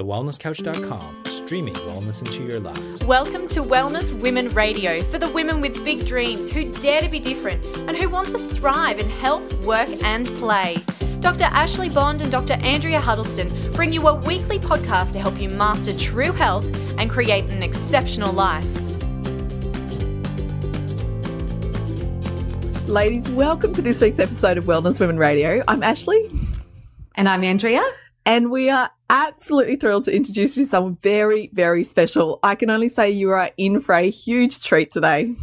TheWellnessCouch.com, streaming wellness into your lives. Welcome to Wellness Women Radio for the women with big dreams who dare to be different and who want to thrive in health, work, and play. Dr. Ashley Bond and Dr. Andrea Huddleston bring you a weekly podcast to help you master true health and create an exceptional life. Ladies, welcome to this week's episode of Wellness Women Radio. I'm Ashley. And I'm Andrea. And we are absolutely thrilled to introduce you to someone very, very special. I can only say you are in for a huge treat today.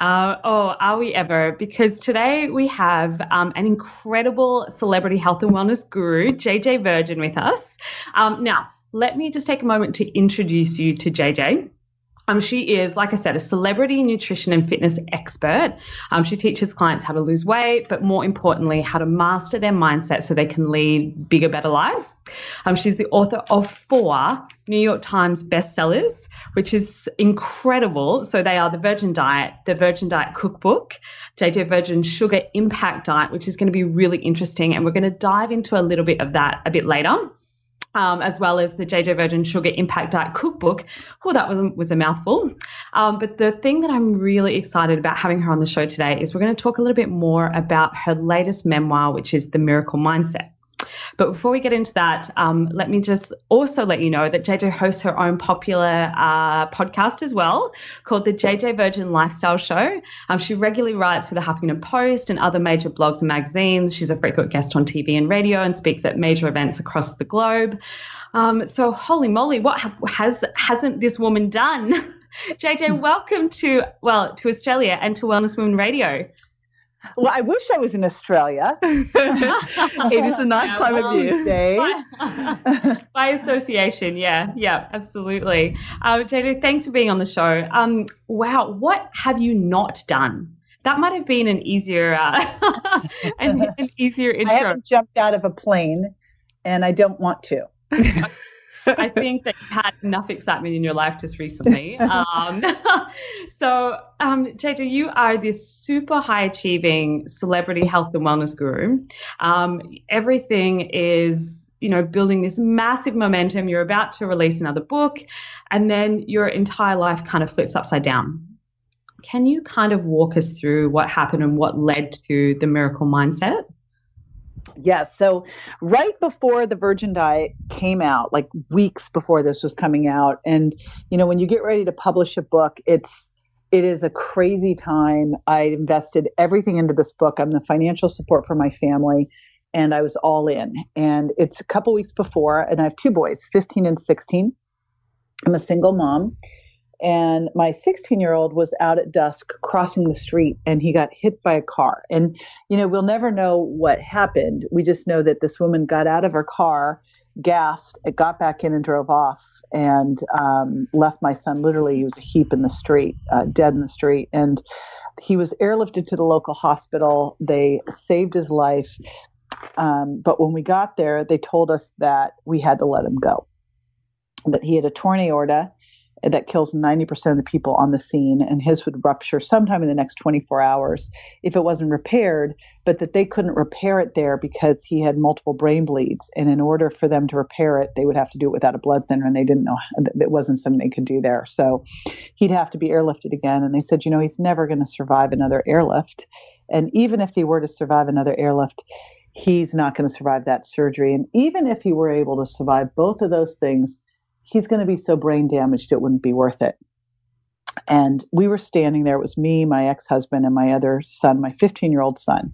Uh, oh, are we ever? Because today we have um, an incredible celebrity health and wellness guru, JJ Virgin, with us. Um, now, let me just take a moment to introduce you to JJ. Um, she is, like I said, a celebrity nutrition and fitness expert. Um, she teaches clients how to lose weight, but more importantly, how to master their mindset so they can lead bigger, better lives. Um, she's the author of four New York Times bestsellers, which is incredible. So they are The Virgin Diet, The Virgin Diet Cookbook, JJ Virgin Sugar Impact Diet, which is going to be really interesting. And we're going to dive into a little bit of that a bit later um, as well as the JJ Virgin Sugar Impact Diet Cookbook. Oh, that was, was a mouthful. Um, but the thing that I'm really excited about having her on the show today is we're going to talk a little bit more about her latest memoir, which is The Miracle Mindset. But before we get into that, um, let me just also let you know that JJ hosts her own popular uh, podcast as well called the JJ Virgin Lifestyle Show. Um, she regularly writes for the Huffington Post and other major blogs and magazines. She's a frequent guest on TV and radio and speaks at major events across the globe. Um, so, holy moly, what has hasn't this woman done? JJ, welcome to well to Australia and to Wellness Women Radio. Well, I wish I was in Australia. it is a nice time of year. Day. By association, yeah, yeah, absolutely. Uh, JJ, thanks for being on the show. Um, wow, what have you not done? That might have been an easier, uh, an, an easier intro. I haven't jumped out of a plane, and I don't want to. I think that you've had enough excitement in your life just recently. Um, so, um, JJ, you are this super high achieving celebrity health and wellness guru. Um, everything is, you know, building this massive momentum. You're about to release another book, and then your entire life kind of flips upside down. Can you kind of walk us through what happened and what led to the miracle mindset? Yes. So right before the Virgin Diet came out, like weeks before this was coming out, and you know, when you get ready to publish a book, it's it is a crazy time. I invested everything into this book. I'm the financial support for my family, and I was all in. And it's a couple weeks before, and I have two boys, 15 and 16. I'm a single mom and my 16 year old was out at dusk crossing the street and he got hit by a car. And you know we'll never know what happened. We just know that this woman got out of her car gasped it got back in and drove off and um, left my son. Literally he was a heap in the street uh, dead in the street. And he was airlifted to the local hospital. They saved his life. Um, but when we got there they told us that we had to let him go that he had a torn aorta that kills 90% of the people on the scene, and his would rupture sometime in the next 24 hours if it wasn't repaired, but that they couldn't repair it there because he had multiple brain bleeds. And in order for them to repair it, they would have to do it without a blood thinner, and they didn't know it wasn't something they could do there. So he'd have to be airlifted again. And they said, you know, he's never going to survive another airlift. And even if he were to survive another airlift, he's not going to survive that surgery. And even if he were able to survive both of those things, he's going to be so brain damaged it wouldn't be worth it. And we were standing there. It was me, my ex husband, and my other son, my 15 year old son.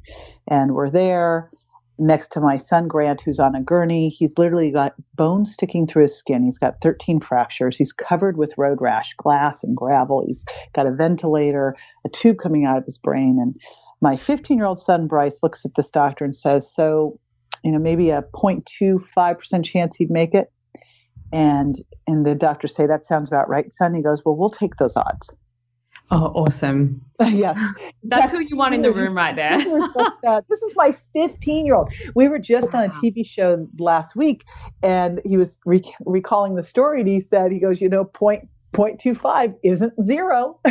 And we're there next to my son, Grant, who's on a gurney. He's literally got bones sticking through his skin. He's got 13 fractures. He's covered with road rash, glass, and gravel. He's got a ventilator, a tube coming out of his brain. And my 15 year old son, Bryce, looks at this doctor and says, So, you know, maybe a 0.25% chance he'd make it and and the doctors say that sounds about right. Son he goes well we'll take those odds. Oh awesome. Yes. That's who you want in the room right there. Just, uh, this is my 15 year old we were just wow. on a tv show last week and he was re- recalling the story and he said he goes you know point point two five isn't zero.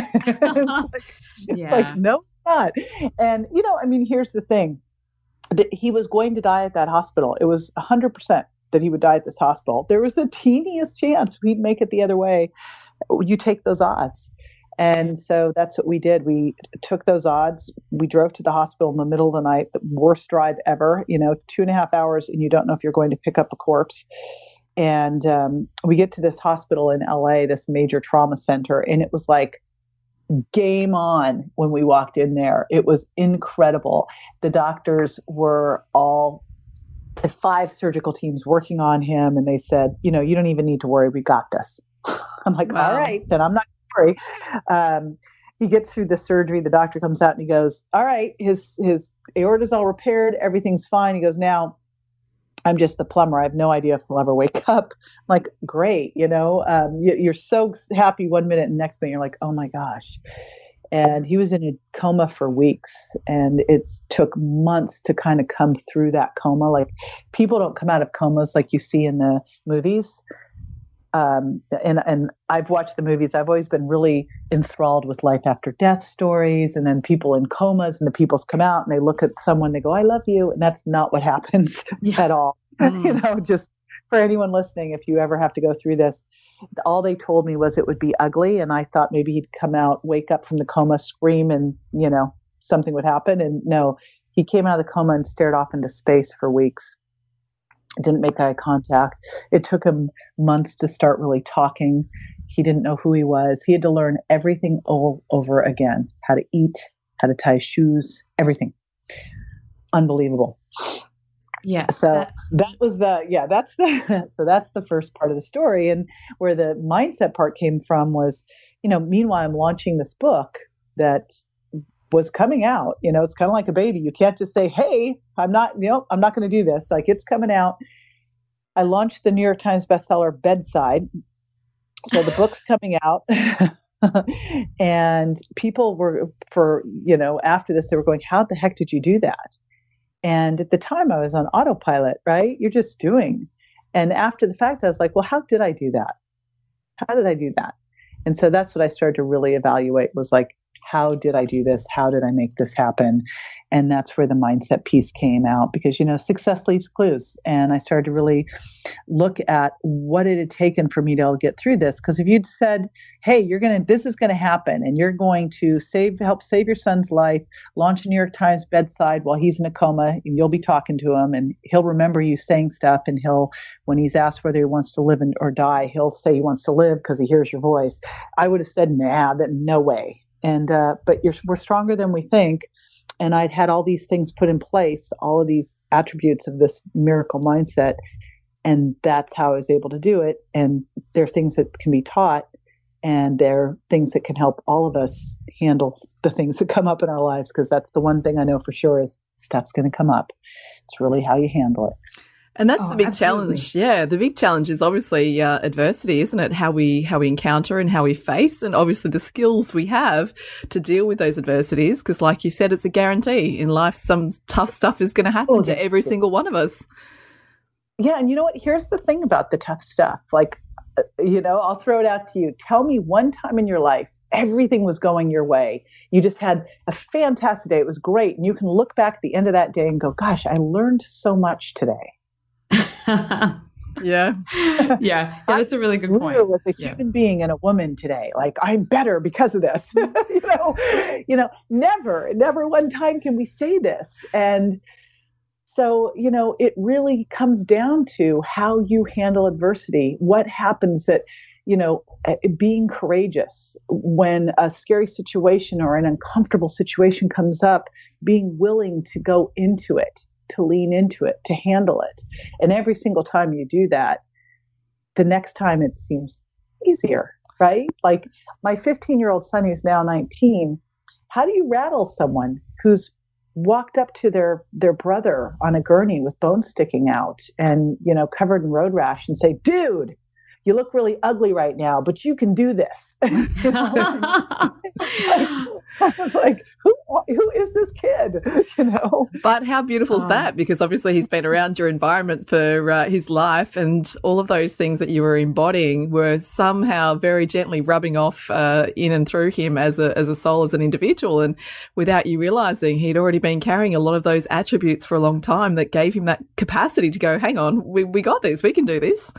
Like, yeah. like no it's not. And you know i mean here's the thing. That he was going to die at that hospital. It was 100% that he would die at this hospital. There was the teeniest chance we'd make it the other way. You take those odds. And so that's what we did. We took those odds. We drove to the hospital in the middle of the night, the worst drive ever, you know, two and a half hours, and you don't know if you're going to pick up a corpse. And um, we get to this hospital in LA, this major trauma center, and it was like game on when we walked in there. It was incredible. The doctors were all five surgical teams working on him, and they said, you know, you don't even need to worry. We got this. I'm like, wow. all right, then I'm not worry. Um, he gets through the surgery. The doctor comes out and he goes, all right, his his aorta's all repaired. Everything's fine. He goes, now I'm just the plumber. I have no idea if he'll ever wake up. I'm like, great, you know, um, you, are so happy one minute and next minute you're like, oh my gosh. And he was in a coma for weeks, and it took months to kind of come through that coma. Like people don't come out of comas like you see in the movies. Um, and and I've watched the movies. I've always been really enthralled with life after death stories, and then people in comas, and the people's come out and they look at someone, they go, "I love you," and that's not what happens yeah. at all. Mm. you know, just for anyone listening, if you ever have to go through this, all they told me was it would be ugly, and I thought maybe he'd come out, wake up from the coma, scream, and you know something would happen. And no, he came out of the coma and stared off into space for weeks. Didn't make eye contact. It took him months to start really talking. He didn't know who he was. He had to learn everything all over again how to eat, how to tie shoes, everything. Unbelievable. Yeah. So that, that was the yeah, that's the so that's the first part of the story. And where the mindset part came from was, you know, meanwhile I'm launching this book that was coming out. You know, it's kind of like a baby. You can't just say, "Hey, I'm not, you know, I'm not going to do this." Like it's coming out. I launched the New York Times bestseller Bedside. So the book's coming out. and people were for, you know, after this they were going, "How the heck did you do that?" And at the time I was on autopilot, right? You're just doing. And after the fact I was like, "Well, how did I do that? How did I do that?" And so that's what I started to really evaluate was like, how did I do this? How did I make this happen? And that's where the mindset piece came out because, you know, success leaves clues. And I started to really look at what it had taken for me to get through this. Because if you'd said, hey, you're going to, this is going to happen and you're going to save, help save your son's life, launch a New York Times bedside while he's in a coma, and you'll be talking to him and he'll remember you saying stuff. And he'll, when he's asked whether he wants to live or die, he'll say he wants to live because he hears your voice. I would have said, nah, that no way and uh, but we're stronger than we think. And i'd had all these things put in place all of these attributes of this miracle mindset. And that's how i was able to do it. And there are things that can be taught. And there are things that can help all of us handle the things that come up in our lives because that's the one thing i know for sure is stuff's going to come up. It's really how you handle it and that's oh, the big absolutely. challenge. Yeah, the big challenge is obviously uh, adversity, isn't it? How we how we encounter and how we face, and obviously the skills we have to deal with those adversities. Because, like you said, it's a guarantee in life. Some tough stuff is going to happen oh, to every single one of us. Yeah, and you know what? Here's the thing about the tough stuff. Like, uh, you know, I'll throw it out to you. Tell me one time in your life everything was going your way. You just had a fantastic day. It was great. And you can look back at the end of that day and go, gosh, I learned so much today. yeah. yeah. Yeah. That's a really good point. was a human yeah. being and a woman today. Like I'm better because of this. you know, you know, never, never one time can we say this. And so, you know, it really comes down to how you handle adversity. What happens that, you know, eh, being courageous when a scary situation or an uncomfortable situation comes up, being willing to go into it to lean into it, to handle it. And every single time you do that, the next time it seems easier, right? Like my 15 year old son who's now 19, how do you rattle someone who's walked up to their their brother on a gurney with bones sticking out and you know covered in road rash and say dude you look really ugly right now, but you can do this. I was like, who who is this kid? You know. But how beautiful is um, that? Because obviously he's been around your environment for uh, his life, and all of those things that you were embodying were somehow very gently rubbing off uh, in and through him as a as a soul, as an individual, and without you realizing, he'd already been carrying a lot of those attributes for a long time that gave him that capacity to go, "Hang on, we we got this. We can do this."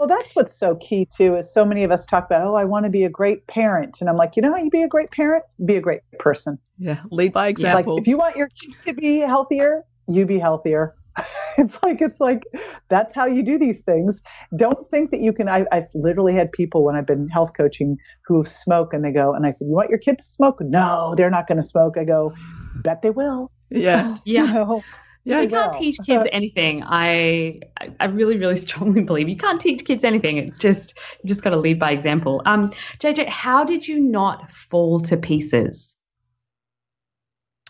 Well, that's what's so key too. Is so many of us talk about, oh, I want to be a great parent, and I'm like, you know how you be a great parent? Be a great person. Yeah, lead by example. Like if you want your kids to be healthier, you be healthier. it's like it's like that's how you do these things. Don't think that you can. I, I've literally had people when I've been health coaching who smoke, and they go, and I said, you want your kids to smoke? No, they're not going to smoke. I go, bet they will. Yeah, yeah. You know? Yeah, you can't teach kids anything. I I really really strongly believe you can't teach kids anything. It's just you just got to lead by example. Um, JJ, how did you not fall to pieces?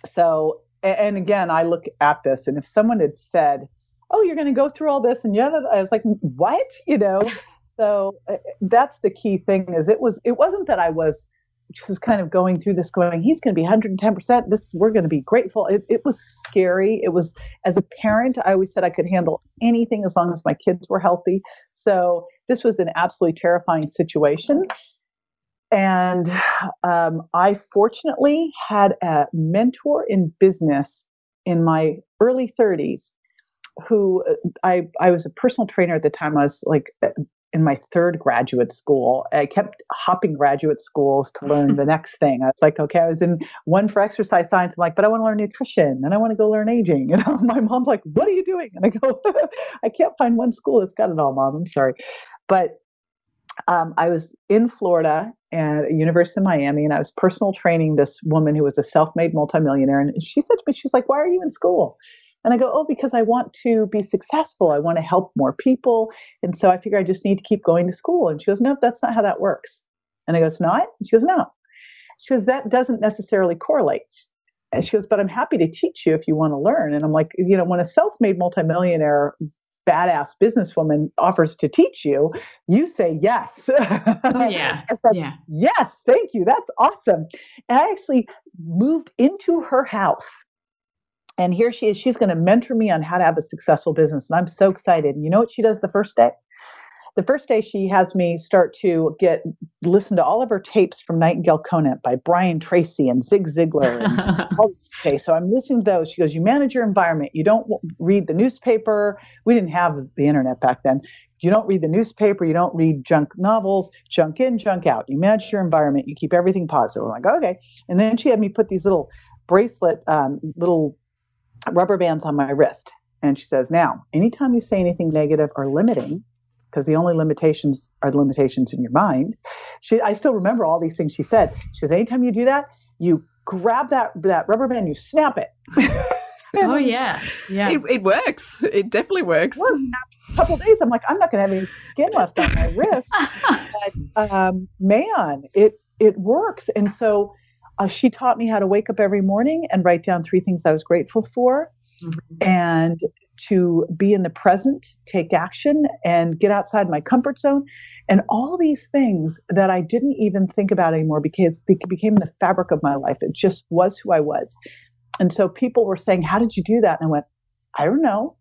So, and again, I look at this, and if someone had said, "Oh, you're going to go through all this," and yeah, I was like, "What?" You know. so uh, that's the key thing. Is it was it wasn't that I was just kind of going through this going he's going to be 110% this we're going to be grateful. It, it was scary. It was as a parent i always said i could handle anything as long as my kids were healthy. So this was an absolutely terrifying situation. And um, i fortunately had a mentor in business in my early 30s who uh, I, I was a personal trainer at the time. I was like in my third graduate school. I kept hopping graduate schools to learn the next thing. I was like, okay, I was in one for exercise science. I'm like, but I want to learn nutrition and I want to go learn aging. And my mom's like, what are you doing? And I go, I can't find one school that's got it all, mom. I'm sorry. But um, I was in Florida at a University of Miami, and I was personal training this woman who was a self-made multimillionaire. And she said to me, she's like, why are you in school? And I go, oh, because I want to be successful. I want to help more people. And so I figure I just need to keep going to school. And she goes, no, that's not how that works. And I go, it's not? And she goes, no. She goes, that doesn't necessarily correlate. And she goes, but I'm happy to teach you if you want to learn. And I'm like, you know, when a self made multimillionaire, badass businesswoman offers to teach you, you say yes. Oh, yeah. Said, yeah. yes, thank you. That's awesome. And I actually moved into her house and here she is. She's going to mentor me on how to have a successful business. And I'm so excited. And you know what she does the first day? The first day she has me start to get listen to all of her tapes from Nightingale Conant by Brian Tracy and Zig Ziglar. And okay, so I'm listening to those. She goes, "You manage your environment. You don't read the newspaper. We didn't have the internet back then. You don't read the newspaper. You don't read junk novels. Junk in, junk out. You manage your environment. You keep everything positive." I'm like, "Okay." And then she had me put these little bracelet, um, little rubber bands on my wrist. And she says, Now, anytime you say anything negative or limiting, because the only limitations are the limitations in your mind. She, I still remember all these things she said. She says, anytime you do that, you grab that that rubber band, you snap it. oh yeah, yeah. It, it, works. It definitely works. a couple days, I'm like, I'm not going to have any skin left on my wrist. but um, man, it it works. And so uh, she taught me how to wake up every morning and write down three things I was grateful for mm-hmm. and to be in the present, take action, and get outside my comfort zone. And all these things that I didn't even think about anymore because they became the fabric of my life. It just was who I was. And so people were saying, How did you do that? And I went, I don't know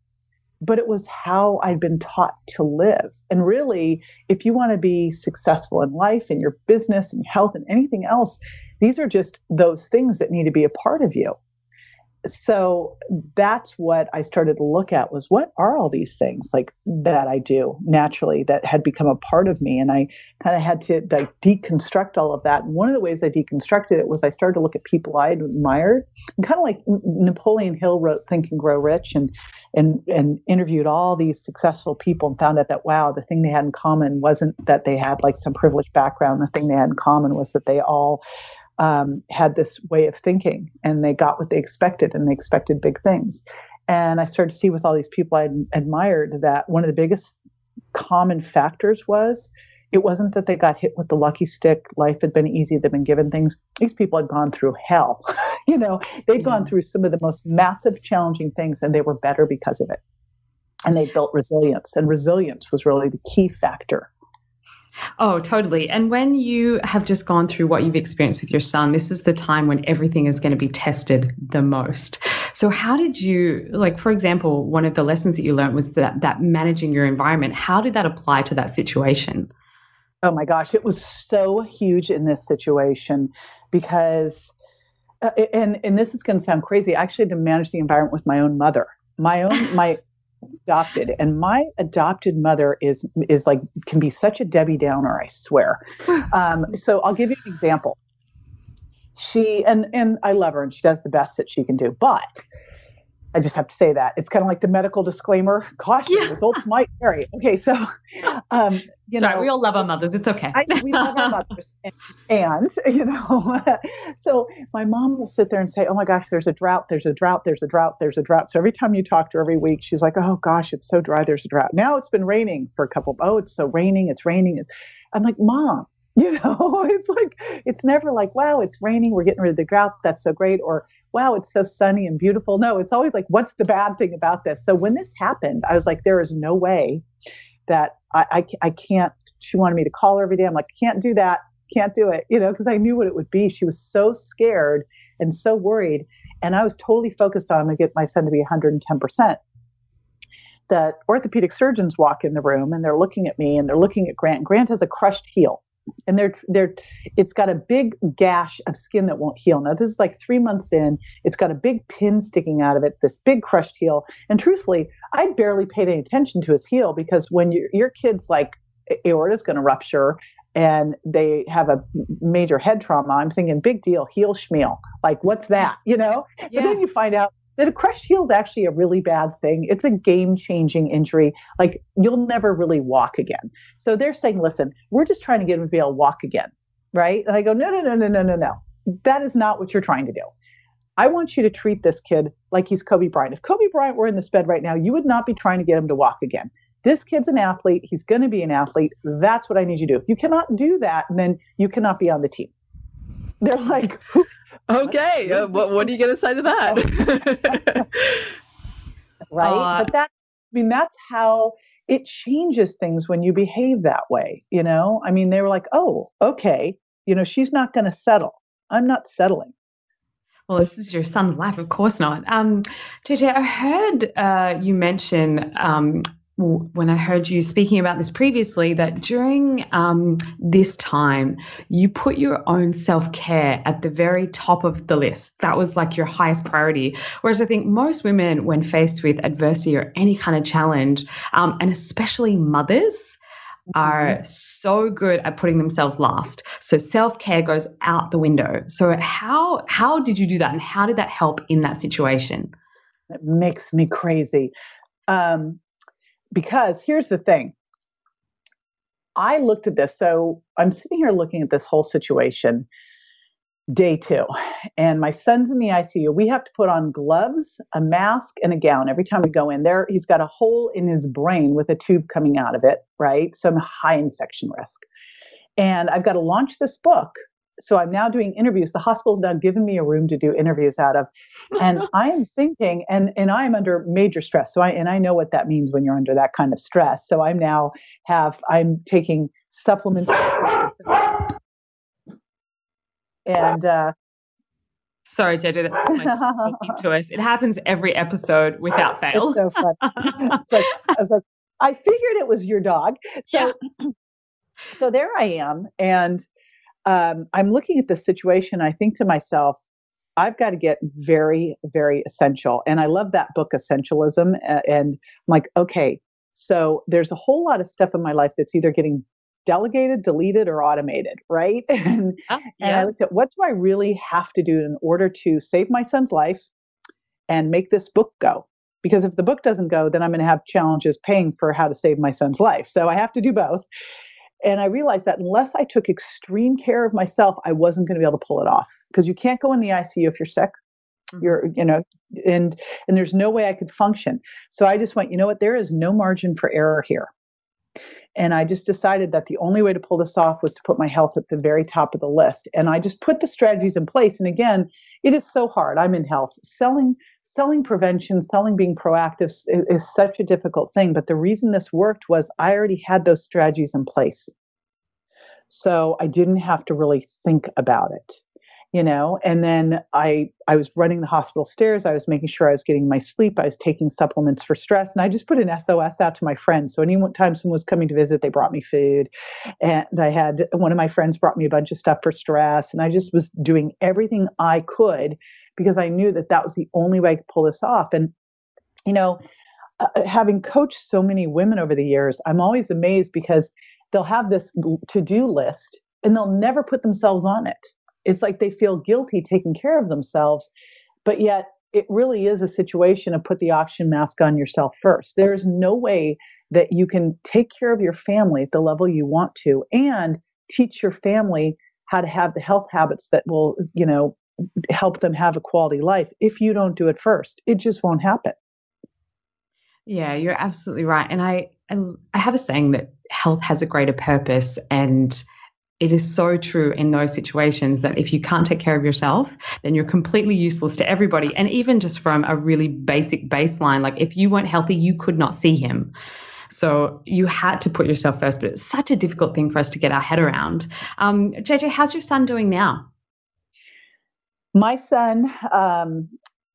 but it was how I'd been taught to live. And really, if you want to be successful in life in your business and health and anything else, these are just those things that need to be a part of you so that's what I started to look at was what are all these things like that I do naturally that had become a part of me. And I kind of had to like deconstruct all of that. And one of the ways I deconstructed it was I started to look at people I admired kind of like Napoleon Hill wrote Think and Grow Rich and, and, and interviewed all these successful people and found out that, wow, the thing they had in common wasn't that they had like some privileged background. The thing they had in common was that they all um, had this way of thinking and they got what they expected and they expected big things. And I started to see with all these people I admired that one of the biggest common factors was it wasn't that they got hit with the lucky stick, life had been easy, they'd been given things. These people had gone through hell. you know, they'd yeah. gone through some of the most massive, challenging things and they were better because of it. And they built resilience, and resilience was really the key factor Oh, totally. And when you have just gone through what you've experienced with your son, this is the time when everything is going to be tested the most. So, how did you, like, for example, one of the lessons that you learned was that, that managing your environment, how did that apply to that situation? Oh my gosh, it was so huge in this situation because, uh, and and this is going to sound crazy. I actually had to manage the environment with my own mother. My own my adopted. And my adopted mother is is like can be such a debbie downer i swear. Um, so i'll give you an example. She and and i love her and she does the best that she can do but I just have to say that it's kind of like the medical disclaimer. Caution: yeah. results might vary. Okay, so um, you Sorry, know, we all love our mothers. It's okay. I, we love our mothers, and, and you know, so my mom will sit there and say, "Oh my gosh, there's a drought. There's a drought. There's a drought. There's a drought." So every time you talk to her every week, she's like, "Oh gosh, it's so dry. There's a drought." Now it's been raining for a couple. Of, oh, it's so raining. It's raining. I'm like, Mom, you know, it's like it's never like, "Wow, it's raining. We're getting rid of the drought. That's so great." Or wow, it's so sunny and beautiful. No, it's always like, what's the bad thing about this? So when this happened, I was like, there is no way that I, I, I can't. She wanted me to call her every day. I'm like, can't do that. Can't do it, you know, because I knew what it would be. She was so scared and so worried. And I was totally focused on to get my son to be 110%. That orthopedic surgeons walk in the room and they're looking at me and they're looking at Grant. Grant has a crushed heel and they're they're it's got a big gash of skin that won't heal. Now this is like three months in. It's got a big pin sticking out of it this big crushed heel. And truthfully i barely paid any attention to his heel because when your, your kid's like aorta is going to rupture and they have a major head trauma i'm thinking big deal heel schmeal. Like what's that? You know? Yeah. but then you find out that a crushed heel is actually a really bad thing. It's a game changing injury. Like you'll never really walk again. So they're saying, listen, we're just trying to get him to be able to walk again. Right. And I go, no, no, no, no, no, no, no. That is not what you're trying to do. I want you to treat this kid like he's Kobe Bryant. If Kobe Bryant were in this bed right now, you would not be trying to get him to walk again. This kid's an athlete. He's going to be an athlete. That's what I need you to do. If you cannot do that, then you cannot be on the team. They're like, Okay, uh, what what are you going to say to that? right, uh, but that I mean that's how it changes things when you behave that way. You know, I mean they were like, oh, okay, you know, she's not going to settle. I'm not settling. Well, this is your son's life, of course not. Um, JJ, I heard uh, you mention um, when I heard you speaking about this previously, that during um, this time, you put your own self care at the very top of the list. That was like your highest priority. Whereas I think most women, when faced with adversity or any kind of challenge, um, and especially mothers, are mm-hmm. so good at putting themselves last. So self care goes out the window. So how how did you do that, and how did that help in that situation? It makes me crazy. Um, because here's the thing I looked at this. So I'm sitting here looking at this whole situation day two, and my son's in the ICU. We have to put on gloves, a mask, and a gown every time we go in there. He's got a hole in his brain with a tube coming out of it, right? Some high infection risk. And I've got to launch this book so I'm now doing interviews. The hospital's now given me a room to do interviews out of, and I am thinking, and and I am under major stress. So I and I know what that means when you're under that kind of stress. So I'm now have I'm taking supplements, and uh, Sorry, JJ, that's just talking to us. It happens every episode without fail. It's so fun. it's like, I was like, I figured it was your dog. So, yeah. so there I am, and um, I'm looking at this situation. I think to myself, I've got to get very, very essential. And I love that book, Essentialism. And I'm like, okay, so there's a whole lot of stuff in my life that's either getting delegated, deleted, or automated, right? and, oh, yeah. and I looked at what do I really have to do in order to save my son's life and make this book go? Because if the book doesn't go, then I'm going to have challenges paying for how to save my son's life. So I have to do both. And I realized that unless I took extreme care of myself, I wasn't going to be able to pull it off because you can't go in the ICU if you're sick. Mm-hmm. You're, you know, and and there's no way I could function. So I just went, you know what? There is no margin for error here. And I just decided that the only way to pull this off was to put my health at the very top of the list. And I just put the strategies in place. And again, it is so hard. I'm in health. Selling selling prevention, selling being proactive is, is, such a difficult thing. But the reason this worked was I already had those strategies in place. So I didn't have to really think about it you know and then i i was running the hospital stairs i was making sure i was getting my sleep i was taking supplements for stress and i just put an sos out to my friends so anytime someone was coming to visit they brought me food and i had one of my friends brought me a bunch of stuff for stress and i just was doing everything i could because i knew that that was the only way i could pull this off. And you know uh, having coached so many women over the years i'm always amazed because they'll have this to-do list and they'll never put themselves on it. It's like they feel guilty taking care of themselves but yet it really is a situation of put the oxygen mask on yourself first. There's no way that you can take care of your family at the level you want to and teach your family how to have the health habits that will you know help them have a quality life if you don't do it first it just won't happen yeah you're absolutely right and i i have a saying that health has a greater purpose and it is so true in those situations that if you can't take care of yourself, then you're completely useless to everybody. And even just from a really basic baseline, like if you weren't healthy, you could not see him. So you had to put yourself first, but it's such a difficult thing for us to get our head around. Um, JJ, how's your son doing now? My son, um,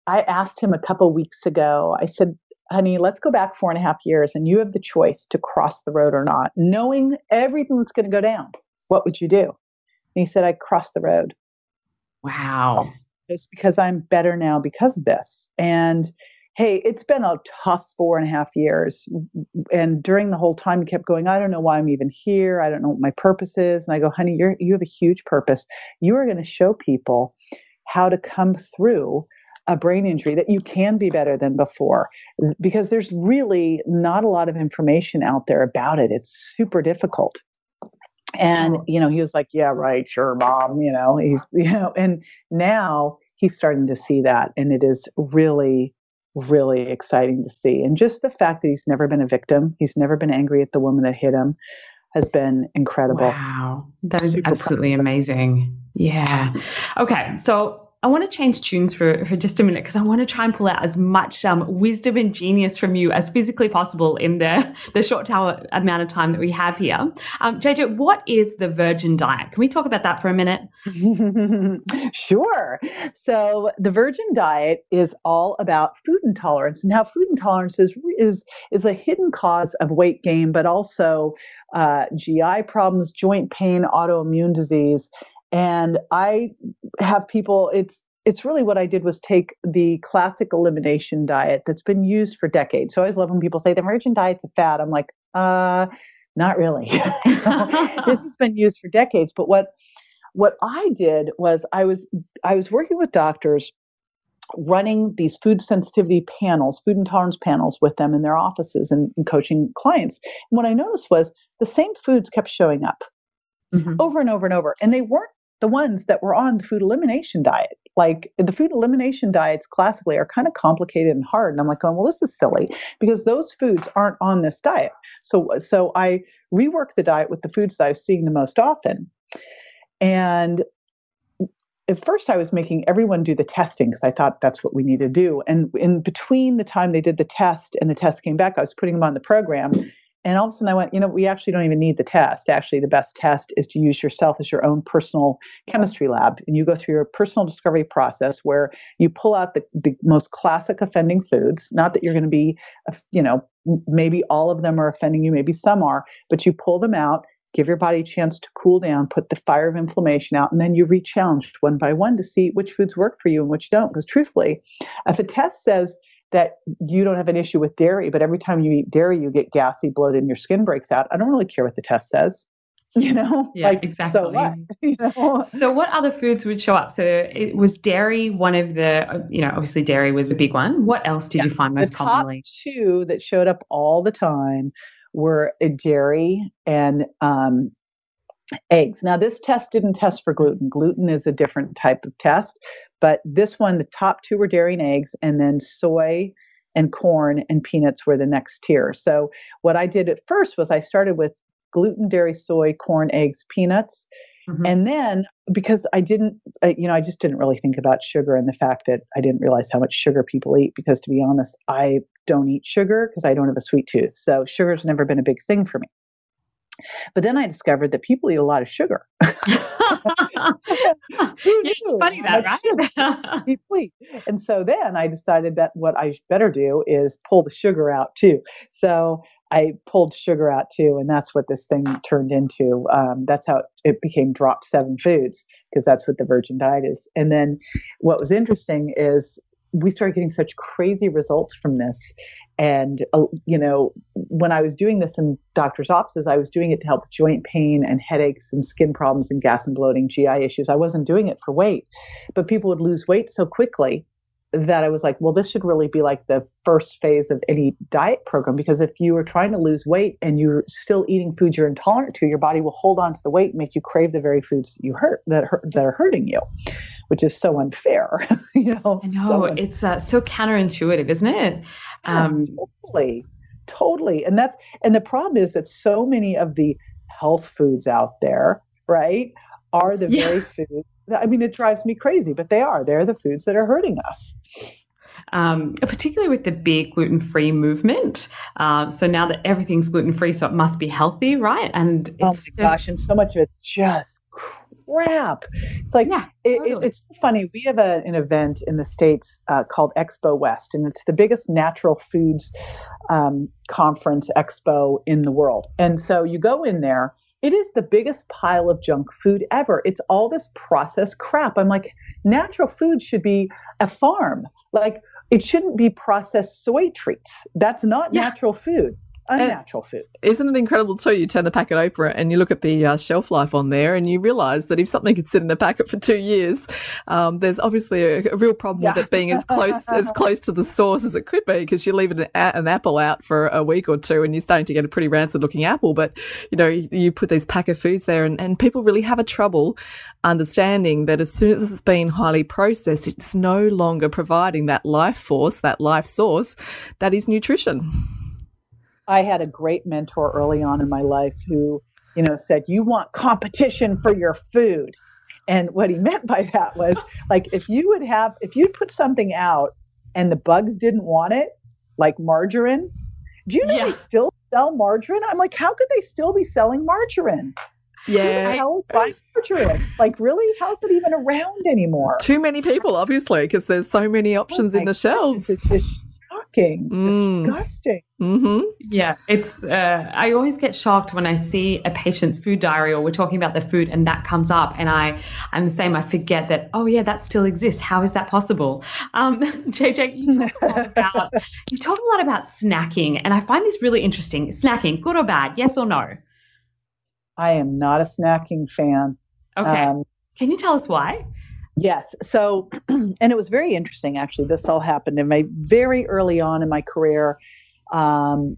I asked him a couple weeks ago, I said, honey, let's go back four and a half years and you have the choice to cross the road or not, knowing everything that's going to go down what would you do? And he said, I'd cross the road. Wow. It's because I'm better now because of this. And hey, it's been a tough four and a half years. And during the whole time, he kept going, I don't know why I'm even here. I don't know what my purpose is. And I go, honey, you're, you have a huge purpose. You are going to show people how to come through a brain injury that you can be better than before because there's really not a lot of information out there about it. It's super difficult. And, oh. you know, he was like, yeah, right, sure, mom, you know, he's, you know, and now he's starting to see that. And it is really, really exciting to see. And just the fact that he's never been a victim, he's never been angry at the woman that hit him has been incredible. Wow. That is Super absolutely amazing. Yeah. Okay. So I want to change tunes for, for just a minute because I want to try and pull out as much um, wisdom and genius from you as physically possible in the, the short tower amount of time that we have here. Um, JJ, what is the virgin diet? Can we talk about that for a minute? sure. So, the virgin diet is all about food intolerance and how food intolerance is, is, is a hidden cause of weight gain, but also uh, GI problems, joint pain, autoimmune disease and i have people it's it's really what i did was take the classic elimination diet that's been used for decades. So i always love when people say the virgin diet's a fad. I'm like uh not really. This has been used for decades. But what what i did was i was i was working with doctors running these food sensitivity panels food intolerance panels with them in their offices and, and coaching clients. And what i noticed was the same foods kept showing up mm-hmm. over and over and over. And they weren't the ones that were on the food elimination diet. Like the food elimination diets classically are kind of complicated and hard. And I'm like, going, well, this is silly because those foods aren't on this diet. So, so I reworked the diet with the foods that I was seeing the most often. And at first I was making everyone do the testing because I thought that's what we need to do. And in between the time they did the test and the test came back, I was putting them on the program and all of a sudden I went, you know, we actually don't even need the test. Actually, the best test is to use yourself as your own personal chemistry lab. And you go through your personal discovery process where you pull out the, the most classic offending foods. Not that you're going to be, you know, maybe all of them are offending you, maybe some are, but you pull them out, give your body a chance to cool down, put the fire of inflammation out, and then you re-challenge one by one to see which foods work for you and which don't. Because truthfully, if a test says that you don't have an issue with dairy, but every time you eat dairy, you get gassy, bloated, and your skin breaks out. I don't really care what the test says. You know, yeah, like, exactly. So what? you know? So what other foods would show up? So it was dairy one of the, you know, obviously dairy was a big one. What else did yes. you find most the commonly? two that showed up all the time were dairy and um, eggs. Now, this test didn't test for gluten. Gluten is a different type of test, but this one, the top two were dairy and eggs, and then soy and corn and peanuts were the next tier. So, what I did at first was I started with gluten, dairy, soy, corn, eggs, peanuts. Mm-hmm. And then because I didn't, uh, you know, I just didn't really think about sugar and the fact that I didn't realize how much sugar people eat. Because to be honest, I don't eat sugar because I don't have a sweet tooth. So sugar's never been a big thing for me. But then I discovered that people eat a lot of sugar. it's funny that, right? people eat. And so then I decided that what I better do is pull the sugar out too. So I pulled sugar out too, and that's what this thing turned into. Um, that's how it became Drop Seven Foods because that's what the Virgin Diet is. And then what was interesting is we started getting such crazy results from this and, uh, you know, when I was doing this in doctor's offices, I was doing it to help joint pain and headaches and skin problems and gas and bloating, GI issues. I wasn't doing it for weight. But people would lose weight so quickly that I was like, well, this should really be like the first phase of any diet program because if you are trying to lose weight and you're still eating foods you're intolerant to, your body will hold on to the weight and make you crave the very foods that you hurt that hurt, that are hurting you which is so unfair. you know, I know so it's uh, so counterintuitive, isn't it? Yes, um, totally, totally. And that's and the problem is that so many of the health foods out there, right, are the yeah. very foods. I mean, it drives me crazy, but they are. They're the foods that are hurting us. Um, particularly with the big gluten free movement. Uh, so now that everything's gluten free, so it must be healthy, right? And oh my just, gosh, and so much of it's just crap. It's like, yeah, totally. it, it's funny. We have a, an event in the States uh, called Expo West, and it's the biggest natural foods um, conference expo in the world. And so you go in there, it is the biggest pile of junk food ever. It's all this processed crap. I'm like, natural food should be a farm. Like, it shouldn't be processed soy treats. That's not yeah. natural food unnatural and food. Isn't it incredible too? You turn the packet over and you look at the uh, shelf life on there, and you realise that if something could sit in a packet for two years, um, there's obviously a, a real problem yeah. with it being as close as close to the source as it could be. Because you leave an, an, apple out for a week or two, and you're starting to get a pretty rancid looking apple. But you know, you, you put these packet foods there, and, and people really have a trouble understanding that as soon as it's been highly processed, it's no longer providing that life force, that life source that is nutrition. I had a great mentor early on in my life who, you know, said, You want competition for your food. And what he meant by that was like if you would have, if you put something out and the bugs didn't want it, like margarine, do you know yeah. they still sell margarine? I'm like, how could they still be selling margarine? Yeah. Who the hell is buying margarine? Like, really? How's it even around anymore? Too many people, obviously, because there's so many options oh in the shelves. It's just shocking, mm. disgusting. Mm-hmm. Yeah, it's. Uh, I always get shocked when I see a patient's food diary or we're talking about the food and that comes up, and I, I'm the same. I forget that. Oh yeah, that still exists. How is that possible? Um, JJ, you talk a lot about you talk a lot about snacking, and I find this really interesting. Snacking, good or bad? Yes or no? I am not a snacking fan. Okay. Um, Can you tell us why? Yes. So, and it was very interesting, actually. This all happened in my very early on in my career. Um,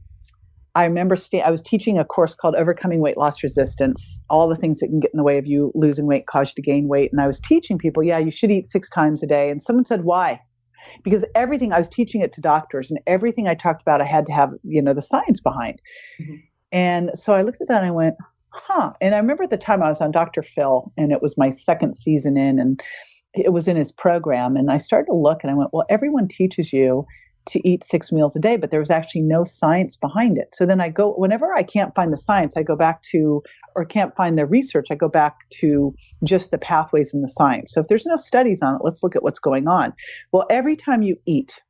I remember sta- I was teaching a course called Overcoming Weight Loss Resistance, all the things that can get in the way of you losing weight, cause you to gain weight. And I was teaching people, yeah, you should eat six times a day. And someone said, why? Because everything I was teaching it to doctors and everything I talked about, I had to have, you know, the science behind. Mm-hmm. And so I looked at that and I went, huh. And I remember at the time I was on Dr. Phil and it was my second season in and it was in his program. And I started to look and I went, well, everyone teaches you to eat six meals a day, but there was actually no science behind it. So then I go, whenever I can't find the science, I go back to, or can't find the research, I go back to just the pathways in the science. So if there's no studies on it, let's look at what's going on. Well, every time you eat,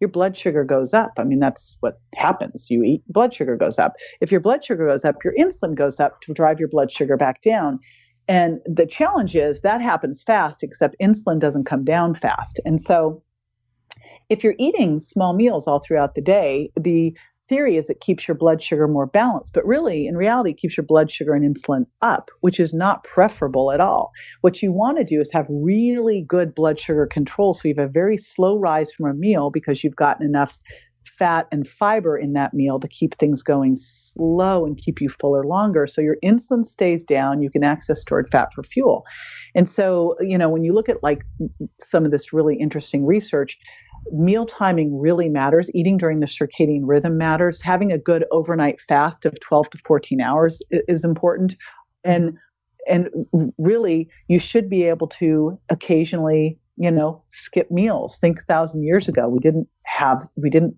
your blood sugar goes up. I mean, that's what happens. You eat, blood sugar goes up. If your blood sugar goes up, your insulin goes up to drive your blood sugar back down. And the challenge is that happens fast, except insulin doesn't come down fast. And so, if you're eating small meals all throughout the day, the theory is it keeps your blood sugar more balanced, but really, in reality, it keeps your blood sugar and insulin up, which is not preferable at all. What you want to do is have really good blood sugar control. So you have a very slow rise from a meal because you've gotten enough fat and fiber in that meal to keep things going slow and keep you fuller longer. So your insulin stays down, you can access stored fat for fuel. And so, you know, when you look at like some of this really interesting research, meal timing really matters. Eating during the circadian rhythm matters. Having a good overnight fast of 12 to 14 hours is important. And and really you should be able to occasionally you know skip meals think a thousand years ago we didn't have we didn't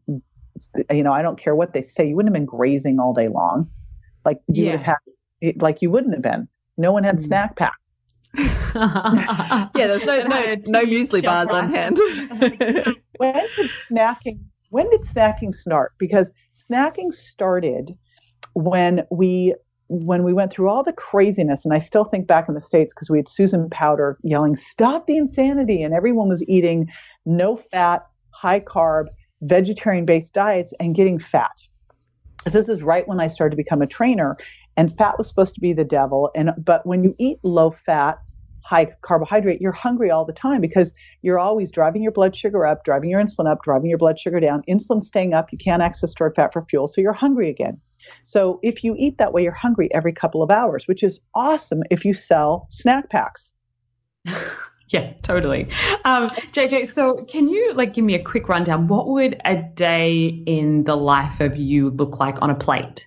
you know i don't care what they say you wouldn't have been grazing all day long Like you Yeah. would have had, like you wouldn't have been. No one had Mm. snack packs. yeah, there's no It no, no muesli bars on hand. When did snacking? When did snacking start? Because snacking started when we when we went through all the craziness, and I still think back in the states because we had Susan Powter yelling, "Stop the insanity!" and everyone was eating no fat, high carb, vegetarian based diets and getting fat. So this is right when I started to become a trainer, and fat was supposed to be the devil. And but when you eat low fat, high carbohydrate, you're hungry all the time because you're always driving your blood sugar up, driving your insulin up, driving your blood sugar down. Insulin staying up, you can't access stored fat for fuel, so you're hungry again. So if you eat that way, you're hungry every couple of hours, which is awesome if you sell snack packs. Yeah, totally. Um, JJ, so can you like give me a quick rundown? What would a day in the life of you look like on a plate?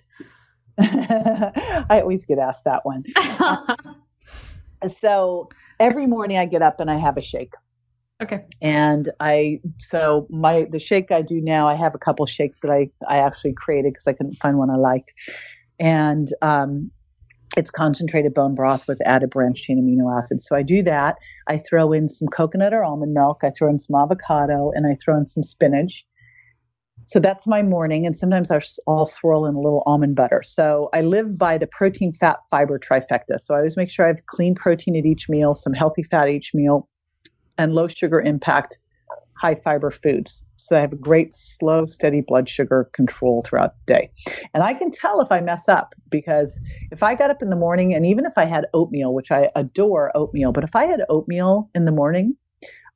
I always get asked that one. So every morning I get up and I have a shake. okay. and I so my the shake I do now I have a couple shakes that I I actually created because I couldn't find one I liked, and um, it's concentrated bone broth with added branched chain amino acids. So I do that. I throw in some coconut or almond milk. I throw in some avocado, and I throw in some spinach. So that's my morning, and sometimes I'll swirl in a little almond butter. So I live by the protein, fat, fiber trifecta. So I always make sure I have clean protein at each meal, some healthy fat each meal, and low sugar impact, high fiber foods. So I have a great slow, steady blood sugar control throughout the day. And I can tell if I mess up because if I got up in the morning and even if I had oatmeal, which I adore oatmeal, but if I had oatmeal in the morning,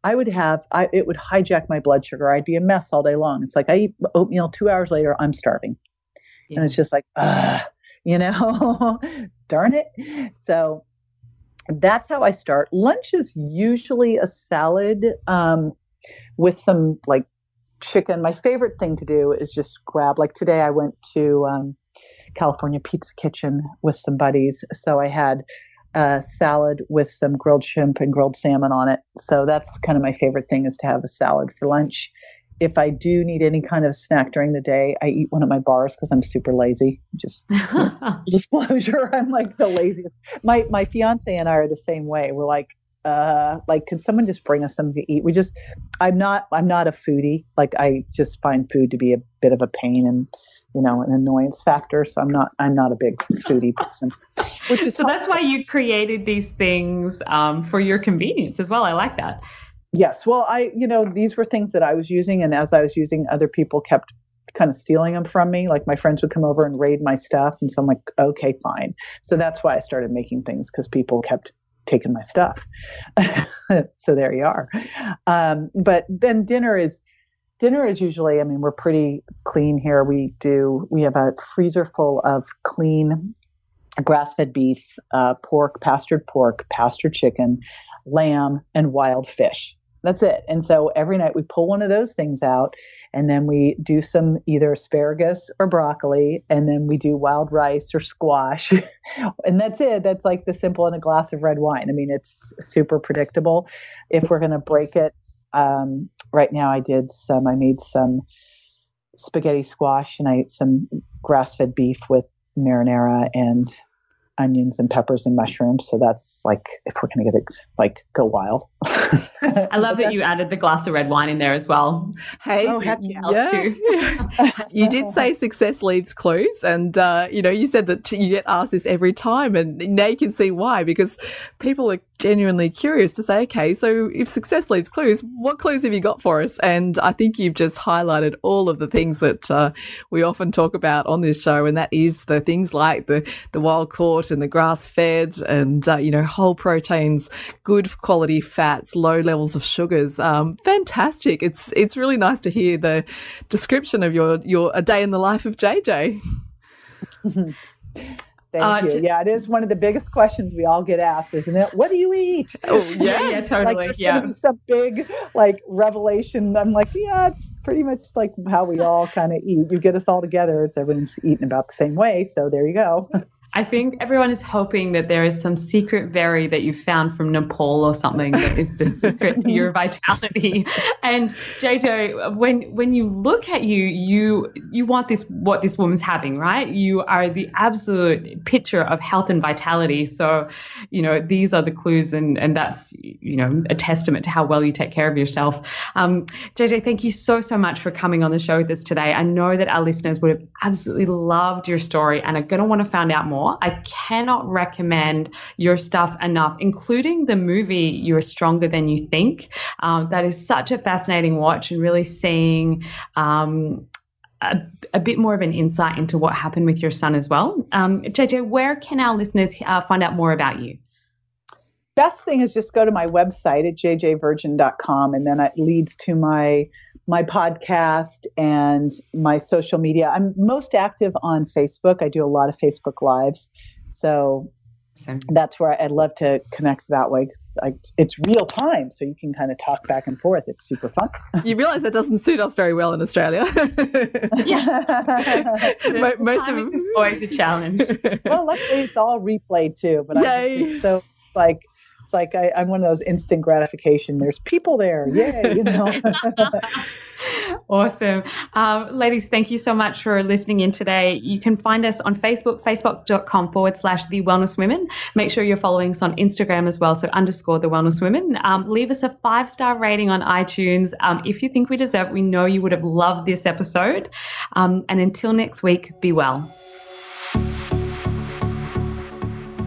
I would have I it would hijack my blood sugar. I'd be a mess all day long. It's like I eat oatmeal two hours later, I'm starving. And it's just like, uh, you know, darn it. So that's how I start. Lunch is usually a salad um, with some like chicken. My favorite thing to do is just grab, like today I went to um, California Pizza Kitchen with some buddies. So I had a salad with some grilled shrimp and grilled salmon on it. So that's kind of my favorite thing is to have a salad for lunch. If I do need any kind of snack during the day, I eat one of my bars because I'm super lazy. Just disclosure, I'm like the laziest. My my fiance and I are the same way. We're like, uh, like, can someone just bring us something to eat? We just, I'm not, I'm not a foodie. Like, I just find food to be a bit of a pain and, you know, an annoyance factor. So I'm not, I'm not a big foodie person. Which is so that's why you created these things um, for your convenience as well. I like that. Yes. Well, I, you know, these were things that I was using, and as I was using, other people kept kind of stealing them from me. Like my friends would come over and raid my stuff, and so I'm like, okay, fine. So that's why I started making things because people kept taking my stuff. so there you are. Um, but then dinner is dinner is usually. I mean, we're pretty clean here. We do. We have a freezer full of clean grass-fed beef, uh, pork, pastured pork, pastured chicken, lamb, and wild fish. That's it. And so every night we pull one of those things out and then we do some either asparagus or broccoli and then we do wild rice or squash. and that's it. That's like the simple and a glass of red wine. I mean, it's super predictable. If we're going to break it, um, right now I did some, I made some spaghetti squash and I ate some grass fed beef with marinara and onions and peppers and mushrooms. So that's like if we're gonna get it like go wild. I love that you added the glass of red wine in there as well. Hey, Oh, heck yeah. yeah. you did say success leaves clues, and uh, you know you said that you get asked this every time, and now you can see why because people are genuinely curious to say, okay, so if success leaves clues, what clues have you got for us? And I think you've just highlighted all of the things that uh, we often talk about on this show, and that is the things like the the wild caught and the grass fed, and uh, you know whole proteins, good quality fats, low levels of sugars. Um, fantastic! It's it's really nice to hear the description of your your a day in the life of JJ. Thank Uh, you. ju- yeah, it is one of the biggest questions we all get asked, isn't it? What do you eat? Oh Yeah, yeah, like totally. there's yeah. some big like revelation. I'm like, yeah, it's pretty much like how we all kind of eat. You get us all together, it's everyone's eating about the same way. So there you go. I think everyone is hoping that there is some secret berry that you found from Nepal or something that is the secret to your vitality. And JJ, when when you look at you, you you want this what this woman's having, right? You are the absolute picture of health and vitality. So, you know, these are the clues, and and that's you know a testament to how well you take care of yourself. Um, JJ, thank you so so much for coming on the show with us today. I know that our listeners would have absolutely loved your story and are going to want to find out more more. I cannot recommend your stuff enough, including the movie You're Stronger Than You Think. Um, that is such a fascinating watch and really seeing. Um, a, a, bit more of an insight into what happened with your son as well. Um, JJ, where can our listeners uh, find out more about you? Best thing is just go to my website at jjvirgin.com and then it leads to my my podcast and my social media. I'm most active on Facebook. I do a lot of Facebook lives. So that's where I'd love to connect that way. Like it's real time, so you can kind of talk back and forth. It's super fun. You realize that doesn't suit us very well in Australia. yeah, most of them is always a challenge. well, luckily it's all replayed too. But I so like it's like I, am one of those instant gratification. There's people there, yay! You know. awesome, um, ladies. Thank you so much for listening in today. You can find us on Facebook, facebook.com forward slash the Wellness Women. Make sure you're following us on Instagram as well, so underscore the Wellness Women. Um, leave us a five star rating on iTunes um, if you think we deserve. We know you would have loved this episode. Um, and until next week, be well.